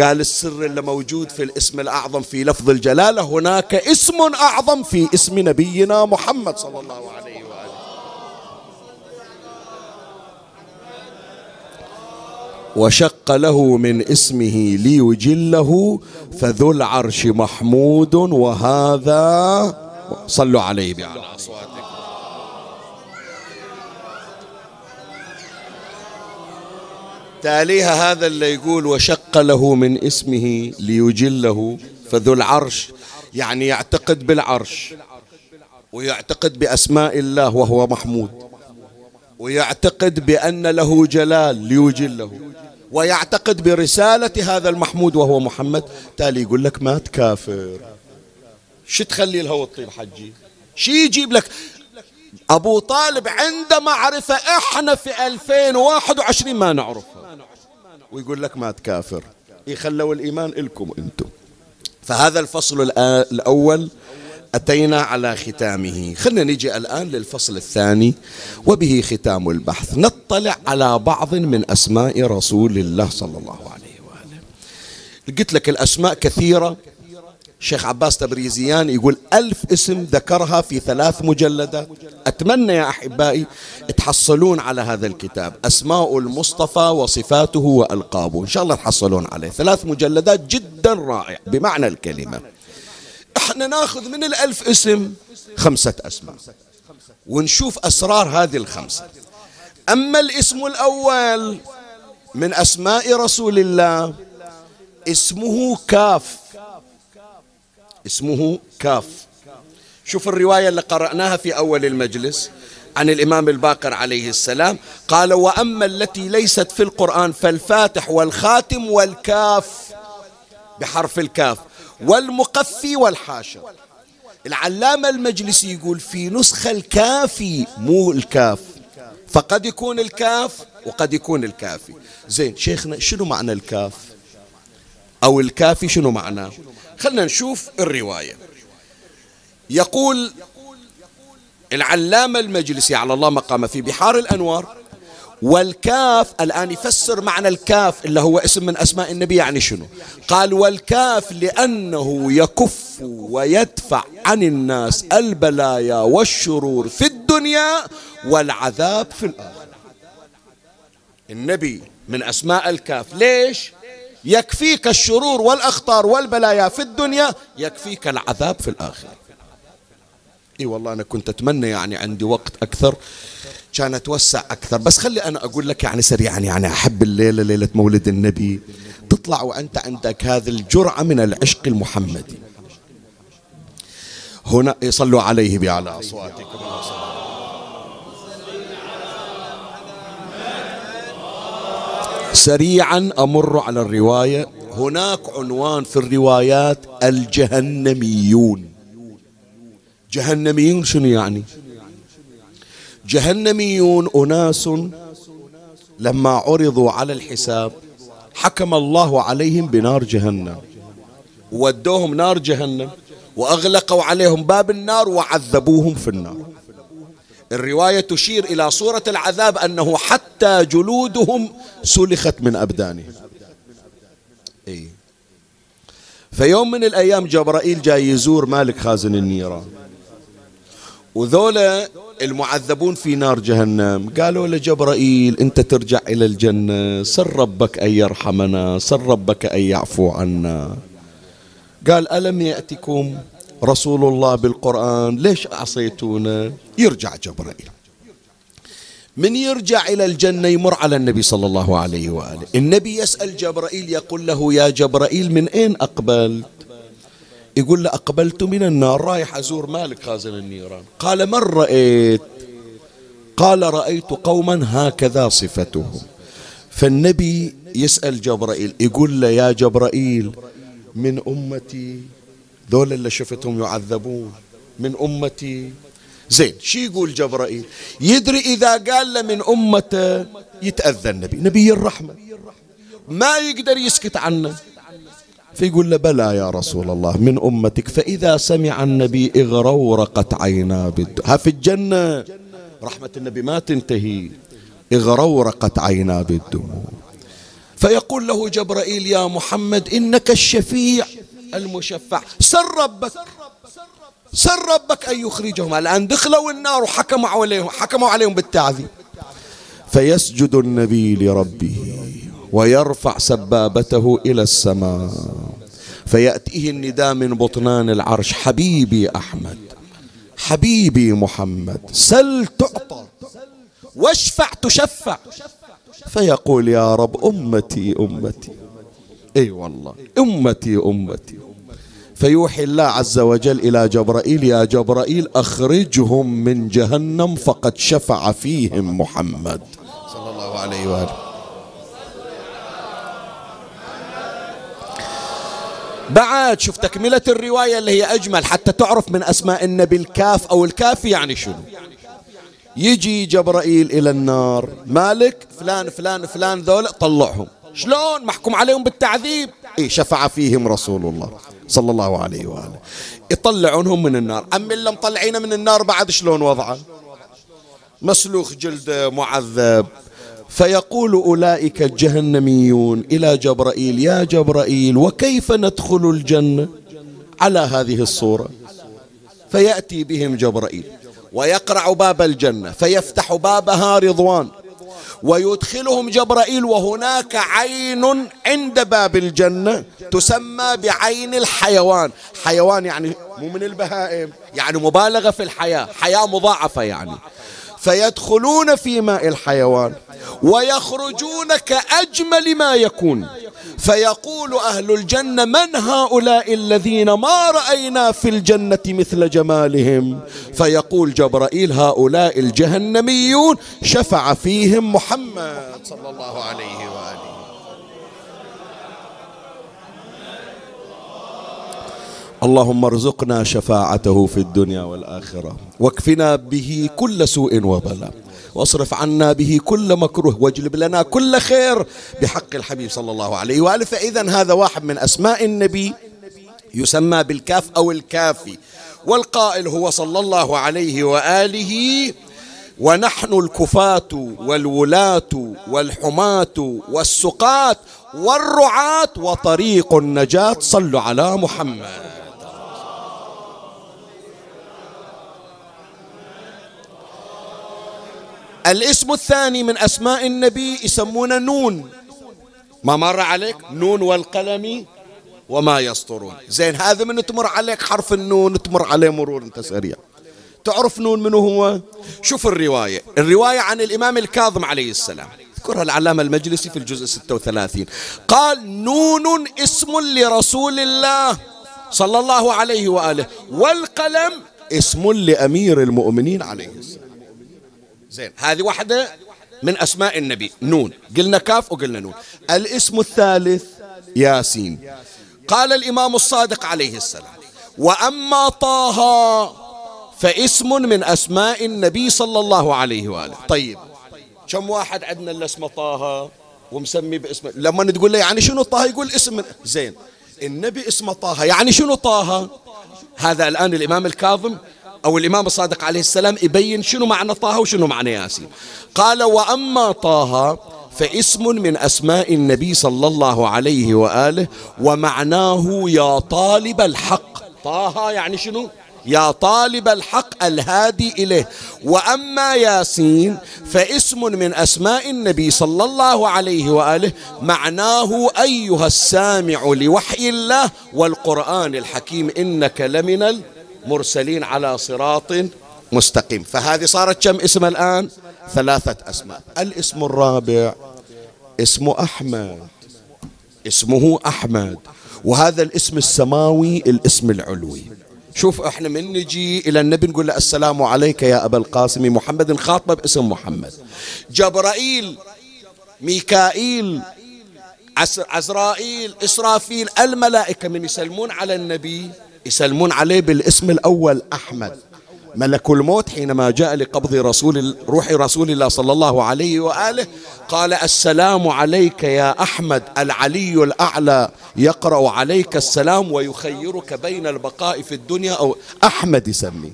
قال السر اللي موجود في الاسم الأعظم في لفظ الجلالة هناك اسم أعظم في اسم نبينا محمد صلى الله عليه وآله وشق له من اسمه ليجله فذو العرش محمود وهذا صلوا عليه بعلى أصواتكم. تاليها هذا اللي يقول وشق له من اسمه ليجله فذو العرش يعني يعتقد بالعرش ويعتقد بأسماء الله وهو محمود. ويعتقد بأن له جلال ليجله ويعتقد برسالة هذا المحمود وهو محمد. تالي يقول لك ما تكافر. شو تخلي الهوى تطيب حجي؟ شي يجيب لك؟ أبو طالب عنده معرفة إحنا في 2021 ما نعرفها. ويقول لك ما تكافر. يخلوا الإيمان إلكم أنتم. فهذا الفصل الأول. أتينا على ختامه. خلنا نجي الآن للفصل الثاني وبه ختام البحث. نطلع على بعض من أسماء رسول الله صلى الله عليه وآله. قلت لك الأسماء كثيرة. شيخ عباس تبريزيان يقول ألف اسم ذكرها في ثلاث مجلدات. أتمنى يا أحبائي تحصلون على هذا الكتاب. أسماء المصطفى وصفاته وألقابه. إن شاء الله تحصلون عليه. ثلاث مجلدات جدا رائع. بمعنى الكلمة. إحنا ناخذ من الألف اسم خمسة أسماء. ونشوف أسرار هذه الخمسة. أما الاسم الأول من أسماء رسول الله اسمه كاف. اسمه كاف. شوف الرواية اللي قرأناها في أول المجلس عن الإمام الباقر عليه السلام. قال وأما التي ليست في القرآن فالفاتح والخاتم والكاف. بحرف الكاف. والمقفي والحاشر. العلامة المجلسي يقول في نسخة الكافي مو الكاف. فقد يكون الكاف وقد يكون الكافي. زين شيخنا شنو معنى الكاف؟ أو الكافي شنو معناه خلنا نشوف الرواية. يقول العلامة المجلسي على الله مقام في بحار الأنوار والكاف الآن يفسر معنى الكاف اللي هو اسم من أسماء النبي يعني شنو؟ قال والكاف لأنه يكف ويدفع عن الناس البلايا والشرور في الدنيا والعذاب في الآخرة. النبي من أسماء الكاف ليش؟ يكفيك الشرور والأخطار والبلايا في الدنيا يكفيك العذاب في الآخرة. إي والله أنا كنت أتمنى يعني عندي وقت أكثر. كان اتوسع أكثر. بس خلي أنا أقول لك يعني سريعا يعني أحب الليلة ليلة مولد النبي. تطلع وأنت عندك هذه الجرعة من العشق المحمدي. هنا يصلوا عليه بأعلى أصواتكم. سريعا أمر على الرواية. هناك عنوان في الروايات الجهنميون. جهنميون شنو يعني؟ جهنميون أناس لما عرضوا على الحساب حكم الله عليهم بنار جهنم. ودوهم نار جهنم وأغلقوا عليهم باب النار وعذبوهم في النار. الرواية تشير إلى صورة العذاب أنه حتى جلودهم سلخت من أبدانهم. إيه فيوم من الأيام جبرائيل جاي يزور مالك خازن النيران. وذولا المعذبون في نار جهنم. قالوا لجبرائيل أنت ترجع إلى الجنة سر ربك أن يرحمنا سر ربك أن يعفو عنا. قال ألم يأتكم رسول الله بالقرآن؟ ليش عصيتونا؟ يرجع جبرائيل. من يرجع إلى الجنة يمر على النبي صلى الله عليه وآله. النبي يسأل جبرائيل يقول له يا جبرائيل من أين أقبلت يقول له أقبلت من النار رايح أزور مالك خازن النيران. قال من رأيت؟ قال رأيت قوما هكذا صفتهم. فالنبي يسأل جبرائيل يقول له يا جبرائيل من أمتي ذول اللي شفتهم يعذبون؟ من أمتي؟ زين شي يقول جبرائيل؟ يدري إذا قال له من أمته يتأذى النبي. نبي الرحمة. ما يقدر يسكت عنه. فيقول له بلى يا رسول الله من أمتك فإذا سمع النبي اغرورقت عينا ها في الجنة؟ رحمة النبي ما تنتهي. اغرورقت عينا بالدموع. فيقول له جبرائيل يا محمد إنك الشفيع المشفع سر ربك سر ربك أن يخرجهم. الآن دخلوا النار وحكموا عليهم حكموا عليهم بالتعذيب. فيسجد النبي لربه. ويرفع سبابته إلى السماء. فيأتيه النداء من بطنان العرش حبيبي أحمد حبيبي محمد سل تعطى واشفع تشفع. فيقول يا رب أمتي أمتي إي والله أمتي أمتي. فيوحي الله عز وجل إلى جبرائيل يا جبرائيل أخرجهم من جهنم فقد شفع فيهم محمد. صلى الله عليه وآله. بعد شوف تكملة الرواية اللي هي أجمل حتى تعرف من أسماء النبي الكاف أو الكافي يعني شنو. يجي جبرائيل إلى النار مالك فلان فلان فلان ذولا طلعهم. شلون؟ محكوم عليهم بالتعذيب. إيه شفع فيهم رسول الله صلى الله عليه وآله. يطلعونهم من النار. أما اللي مطلعينه من النار بعد شلون وضعه؟ مسلوخ جلده معذب. فيقول أولئك الجهنميون إلى جبرائيل يا جبرائيل وكيف ندخل الجنة؟ على هذه الصورة. فيأتي بهم جبرائيل ويقرع باب الجنة فيفتح بابها رضوان ويدخلهم جبرائيل وهناك عين عند باب الجنة تسمى بعين الحيوان. حيوان يعني مو من البهائم يعني مبالغة في الحياة حياة مضاعفة يعني. فيدخلون في ماء الحيوان ويخرجون كأجمل ما يكون. فيقول أهل الجنة من هؤلاء الذين ما رأينا في الجنة مثل جمالهم؟ فيقول جبرائيل هؤلاء الجهنميون شفع فيهم محمد. صلى الله عليه وآله. اللهم ارزقنا شفاعته في الدنيا والآخرة. واكفنا به كل سوء وبلاء. واصرف عنا به كل مكروه. واجلب لنا كل خير. بحق الحبيب صلى الله عليه وآله. فإذا هذا واحد من أسماء النبي يسمى بالكاف أو الكافي. والقائل هو صلى الله عليه وآله ونحن الكفاة والولاة والحماة والسقاة والرعاة وطريق النجاة. صلوا على محمد. الاسم الثاني من أسماء النبي يسمونه نون. ما مر عليك؟ نون والقلم وما يسطرون. زين هذا من تمر عليك حرف النون تمر عليه مرور انت سريع. تعرف نون منه هو؟ شوف الرواية. الرواية عن الإمام الكاظم عليه السلام. ذكرها العلامة المجلسي في الجزء 36 قال نون اسم لرسول الله صلى الله عليه وآله والقلم اسم لأمير المؤمنين عليه السلام. زين. هذه واحدة من أسماء النبي. نون. قلنا كاف وقلنا نون. الاسم الثالث ياسين. قال الإمام الصادق عليه السلام وأما طه فاسم من أسماء النبي صلى الله عليه وآله. طيب كم واحد عندنا اللي اسمه طه ومسمي باسم؟ لما تقول له يعني شنو طه؟ يقول اسم زين. النبي اسمه طه. يعني شنو طه؟ هذا الآن الإمام الكاظم أو الإمام الصادق عليه السلام يبين شنو معنى طه وشنو معنى ياسين. قال وأما طه فاسم من أسماء النبي صلى الله عليه وآله ومعناه يا طالب الحق. طه يعني شنو؟ يا طالب الحق الهادي إليه. وأما ياسين فاسم من أسماء النبي صلى الله عليه وآله معناه أيها السامع لوحي الله والقرآن الحكيم إنك لمن المرسلين على صراط مستقيم. فهذه صارت كم اسم الآن؟ ثلاثة أسماء. الاسم الرابع اسمه أحمد. اسمه أحمد. وهذا الاسم السماوي الاسم العلوي. شوف إحنا من نجي إلى النبي نقول له السلام عليك يا أبا القاسم محمد خاطبه باسم محمد. جبرائيل ميكائيل عزرائيل إسرافيل الملائكة من يسلمون على النبي. يسلمون عليه بالاسم الأول أحمد. ملك الموت حينما جاء لقبض رسول روح رسول الله صلى الله عليه وآله قال السلام عليك يا أحمد العلي الأعلى يقرأ عليك السلام ويخيرك بين البقاء في الدنيا أو أحمد يسمي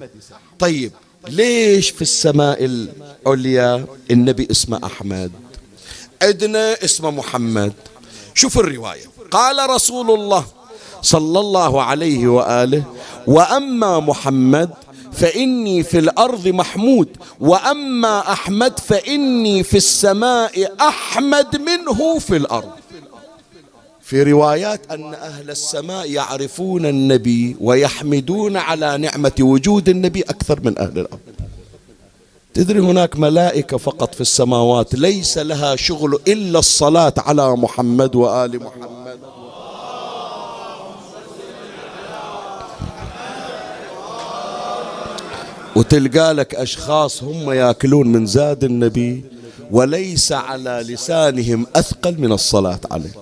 طيب ليش في السماء العليا النبي اسمه أحمد؟ عندنا اسمه محمد. شوف الرواية. قال رسول الله صلى الله عليه وآله. وأما محمد فإني في الأرض محمود. وأما أحمد فإني في السماء أحمد منه في الأرض. في روايات أن أهل السماء يعرفون النبي ويحمدون على نعمة وجود النبي أكثر من أهل الأرض. تدري هناك ملائكة فقط في السماوات ليس لها شغل إلا الصلاة على محمد وآل محمد. وتلقى لك أشخاص هم يأكلون من زاد النبي وليس على لسانهم أثقل من الصلاة عليه.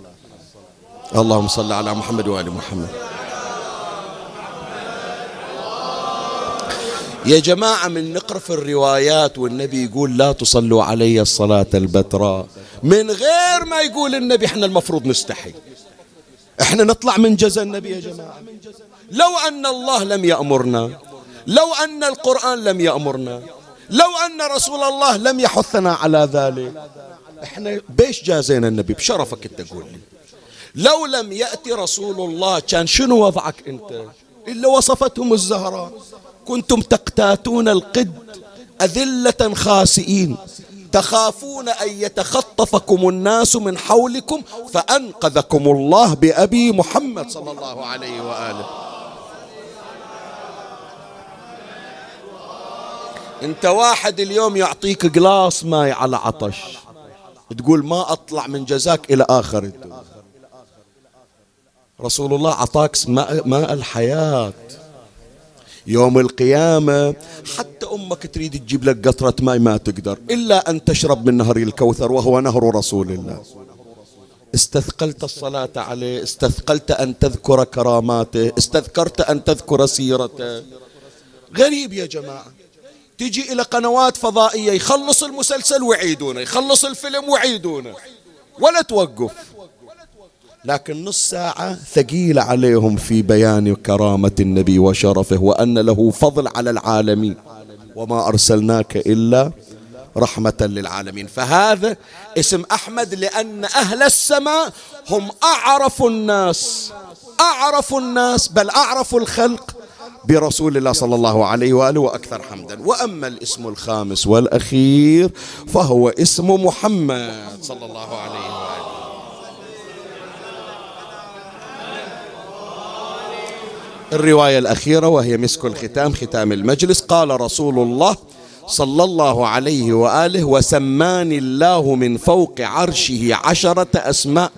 اللهم صل على محمد وآل محمد. يا جماعة من نقرأ في الروايات والنبي يقول لا تصلوا علي الصلاة البتراء. من غير ما يقول النبي إحنا المفروض نستحي. إحنا نطلع من جزا النبي يا جماعة. لو أن الله لم يأمرنا لو أن القرآن لم يأمرنا لو أن رسول الله لم يحثنا على ذلك. إحنا بيش جازينا النبي بشرفك أنت تقول لي. لو لم يأتي رسول الله كان شنو وضعك أنت؟ إلا وصفتهم الزهراء. كنتم تقتاتون القد أذلة خاسئين. تخافون أن يتخطفكم الناس من حولكم فأنقذكم الله بأبي محمد صلى الله عليه وآله. انت واحد اليوم يعطيك قلاص ماي على عطش. تقول ما اطلع من جزاك إلى اخر الدنيا. رسول الله عطاك ماء, ماء الحياة. يوم القيامة حتى أمك تريد تجيب لك قطرة ماء ما تقدر إلا أن تشرب من نهر الكوثر وهو نهر رسول الله. استثقلت الصلاة عليه استثقلت أن تذكر كراماته استذكرت أن تذكر سيرته. غريب يا جماعة. تجي إلى قنوات فضائية يخلص المسلسل ويعيدونه يخلص الفيلم ويعيدونه ولا توقف. لكن نص ساعة ثقيلة عليهم في بيان كرامة النبي وشرفه وأن له فضل على العالمين. وما أرسلناك إلا رحمة للعالمين. فهذا اسم أحمد لأن أهل السماء هم أعرف الناس. أعرف الناس بل أعرف الخلق. برسول الله صلى الله عليه وآله وأكثر حمدا. وأما الاسم الخامس والأخير فهو اسم محمد صلى الله عليه وآله. الرواية الأخيرة وهي مسك الختام ختام المجلس. قال رسول الله صلى الله عليه وآله وسماني الله من فوق عرشه عشرة أسماء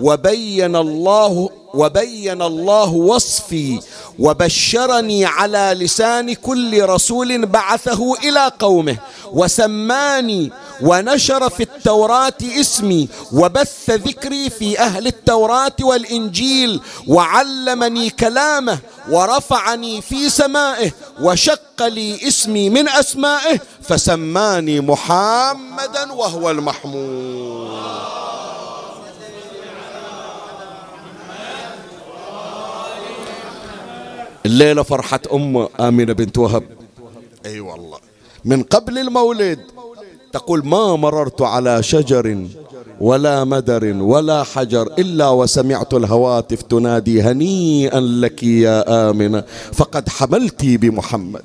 وبين الله وبين الله وصفي وبشرني على لسان كل رسول بعثه إلى قومه وسماني ونشر في التوراة اسمي وبث ذكري في أهل التوراة والإنجيل وعلمني كلامه ورفعني في سمائه وشق لي اسمي من أسمائه فسماني محمدا وهو المحمود. الليلة فرحة أم آمنة بنت وهب. أي أيوة والله. من قبل المولد تقول ما مررت على شجر ولا مدر ولا حجر إلا وسمعت الهواتف تنادي هنيئا لك يا آمنة فقد حملت بمحمد.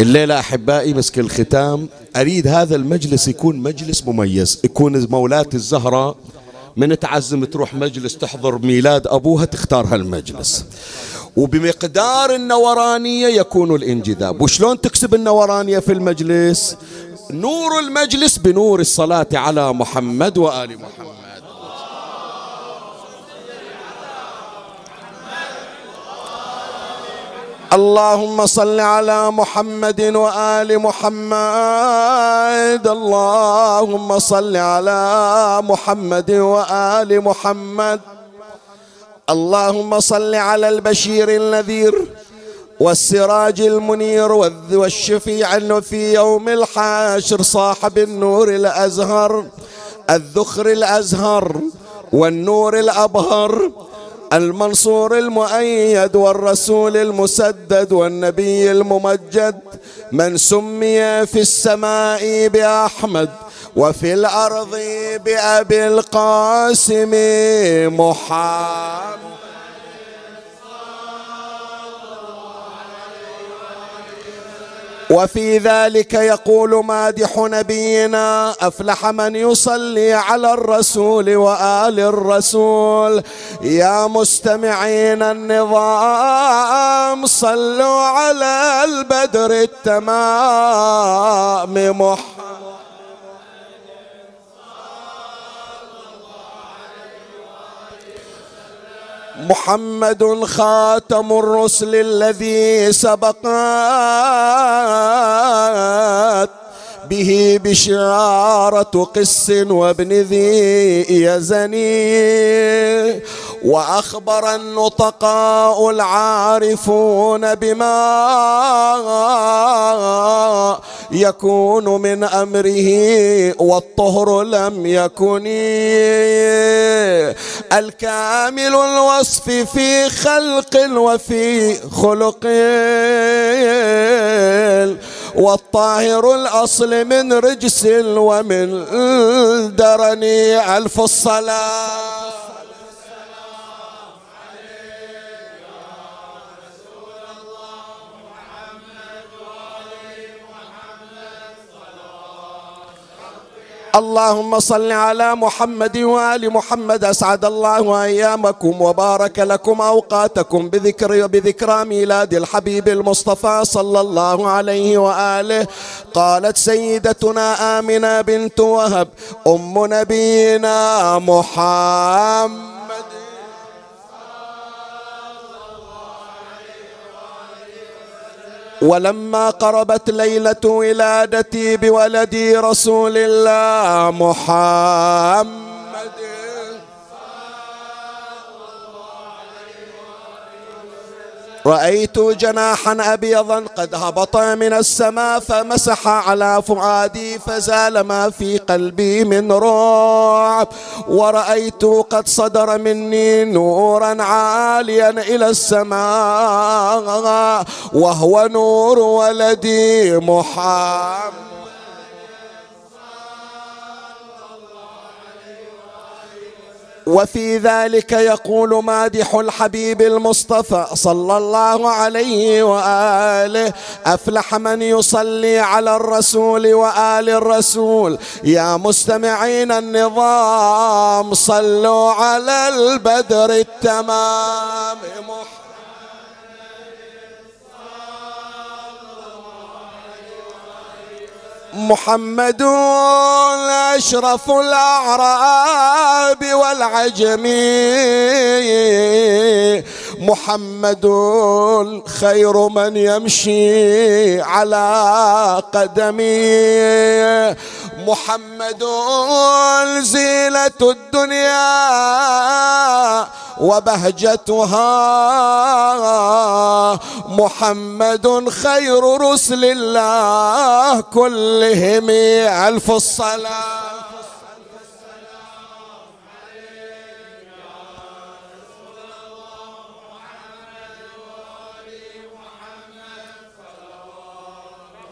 الليلة أحبائي مسك الختام. أريد هذا المجلس يكون مجلس مميز يكون مولاة الزهراء من تعزم تروح مجلس تحضر ميلاد أبوها تختار هالمجلس. وبمقدار النورانية يكون الانجذاب. وشلون تكسب النورانية في المجلس؟ نور المجلس بنور الصلاة على محمد وآل محمد. اللهم صل على محمد وآل محمد. اللهم صل على محمد وآل محمد. اللهم صل على البشير النذير والسراج المنير والشفيع في يوم الحاشر صاحب النور الأزهر الذخر الأزهر والنور الأبهر. المنصور المؤيد والرسول المسدد والنبي الممجد من سمي في السماء بأحمد وفي الأرض بأبي القاسم محمد. وفي ذلك يقول مادح نبينا أفلح من يصلي على الرسول وآل الرسول. يا مستمعين النظام صلوا على البدر التمام محمد محمد خاتم الرسل الذي سبقت. به بشارة قس وابن ذي يزني. وأخبر النطقاء العارفون بما يكون من أمره والطهر لم يكن. الكامل الوصف في خلق وفي خلق. والطاهر الأصل من رجس ومن درني ألف الصلاة. اللهم صل على محمد وآل محمد أسعد الله أيامكم وبارك لكم أوقاتكم بذكر بذكرى ميلاد الحبيب المصطفى صلى الله عليه وآله. قالت سيدتنا آمنة بنت وهب أم نبينا محمد. ولما قربت ليلة ولادتي بولدي رسول الله محمد رأيت جناحا أبيضا قد هبط من السماء فمسح على فؤادي فزال ما في قلبي من رعب. ورأيت قد صدر مني نورا عاليا إلى السماء وهو نور ولدي محمد وفي ذلك يقول مادح الحبيب المصطفى صلى الله عليه وآله أفلح من يصلي على الرسول وآل الرسول. يا مستمعين النظام صلوا على البدر التمام. محمد أشرف الأعراب والعجم. محمد خير من يمشي على قدمي. محمد زينة الدنيا وبهجتها محمد خير رسل الله كلهم ألف الصلاة.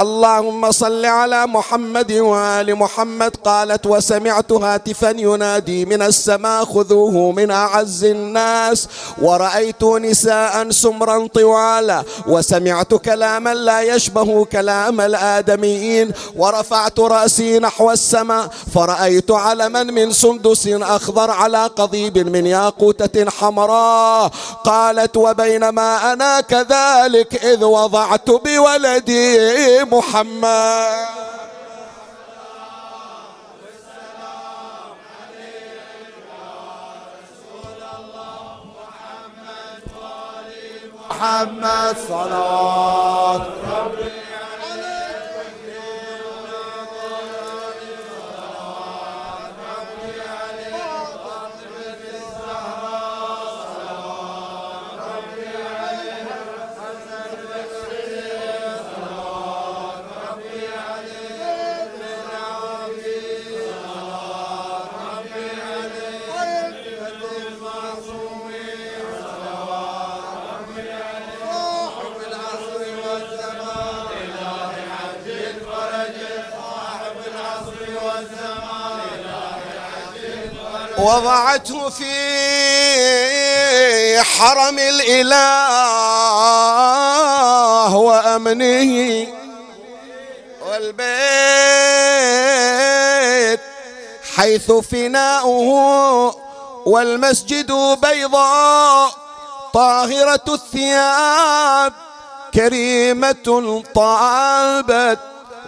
اللهم صل على محمد وآل محمد قالت وسمعت هاتفا ينادي من السماء خذوه من أعز الناس ورأيت نساء سمرا طوالا وسمعت كلاما لا يشبه كلام الآدميين ورفعت رأسي نحو السماء فرأيت علما من سندس أخضر على قضيب من ياقوتة حمراء قالت وبينما أنا كذلك إذ وضعت بولدي محمد. محمد صلوات ربي. وضعته في حرم الإله وأمنه والبيت حيث فناؤه والمسجد بيضاء طاهرة الثياب كريمة طابت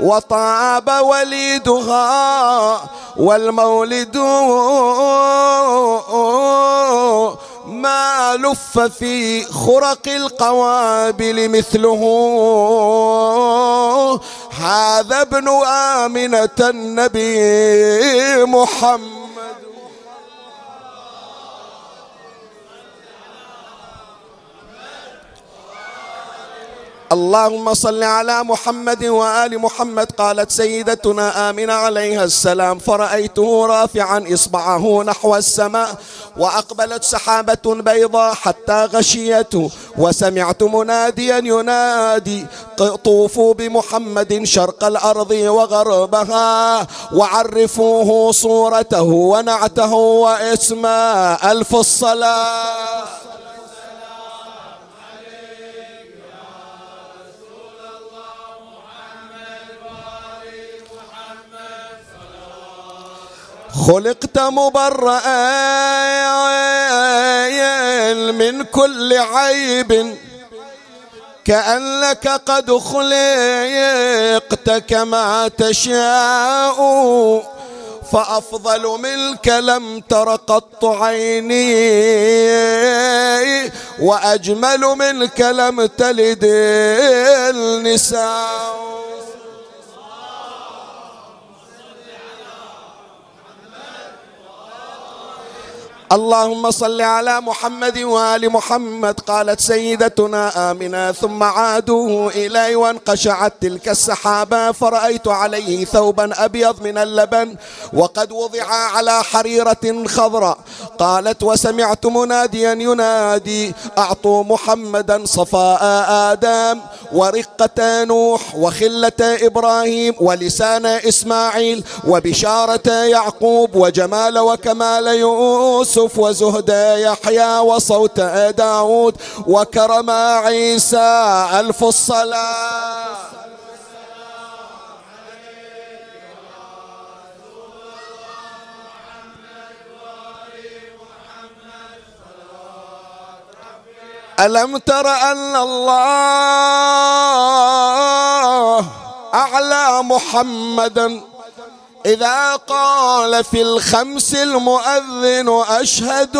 وطاب وليدها والمولد ما لف في خرق القوابل مثله. هذا ابن آمنة النبي محمد. اللهم صل على محمد وآل محمد قالت سيدتنا آمنة عليها السلام فرأيته رافعا إصبعه نحو السماء وأقبلت سحابة بيضاء حتى غشيته وسمعت مناديا ينادي طوفوا بمحمد شرق الأرض وغربها وعرفوه صورته ونعته واسمه ألف الصلاة خلقت مبرأ من كل عيب. كأنك قد خلقت كما تشاء فأفضل منك لم تر قط عيني. وأجمل منك لم تلد النساء. اللهم صل على محمد وآل محمد قالت سيدتنا آمنة ثم عادوا إلي وانقشعت تلك السحابة فرأيت عليه ثوبا أبيض من اللبن وقد وضع على حريرة خضراء. قالت وسمعت مناديا ينادي أعطوا محمدا صفاء آدم ورقة نوح وخلة إبراهيم ولسان إسماعيل وبشارة يعقوب وجمال وكمال يوسف. يوسف وزهد يحيى وصوت داود وكرم عيسى ألف الصلاة. ألم تر أن الله أعلى محمدا إذا قال في الخمس المؤذن أشهد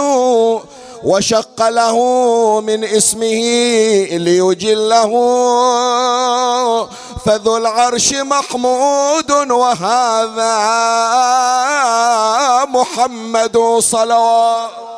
وشق له من اسمه ليجله فذو العرش محمود وهذا محمد صلوات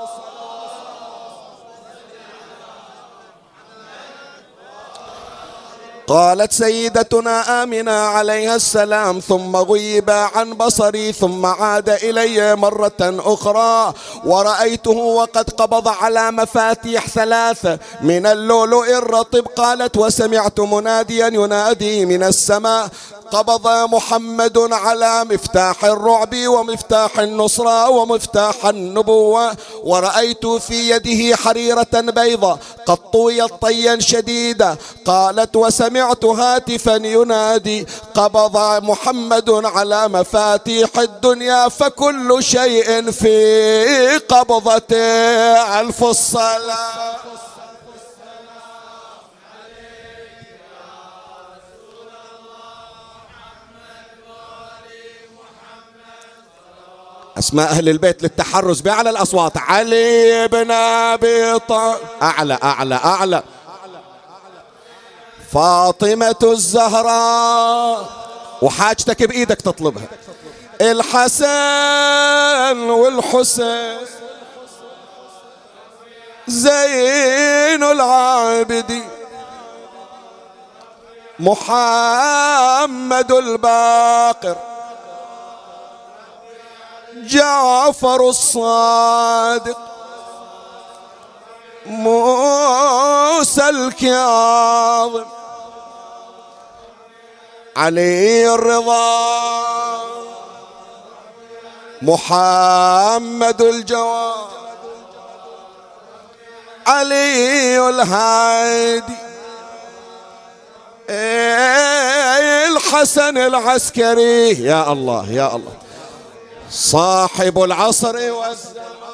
قالت سيدتنا آمنة عليها السلام ثم غيب عن بصري ثم عاد إلي مرة أخرى. ورأيته وقد قبض على مفاتيح ثلاثة من اللؤلؤ الرطب قالت وسمعت مناديا ينادي من السماء. قبض محمد على مفتاح الرعب ومفتاح النصرة ومفتاح النبوة. ورأيت في يده حريرة بيضة قد طويت طيا شديدا. قالت وسمعت هاتفا ينادي قبض محمد على مفاتيح الدنيا فكل شيء في قبضته ألف الصلاة أسماء أهل البيت للتحرز بأعلى الأصوات. علي بن أبي طالب. أعلى أعلى أعلى. فاطمة الزهراء وحاجتك بإيدك تطلبها. الحسن والحسين زين العابدين محمد الباقر جعفر الصادق موسى الكاظم. علي الرضا. محمد الجواد. علي الهادي. الحسن العسكري. يا الله يا الله. صاحب العصر والزمان.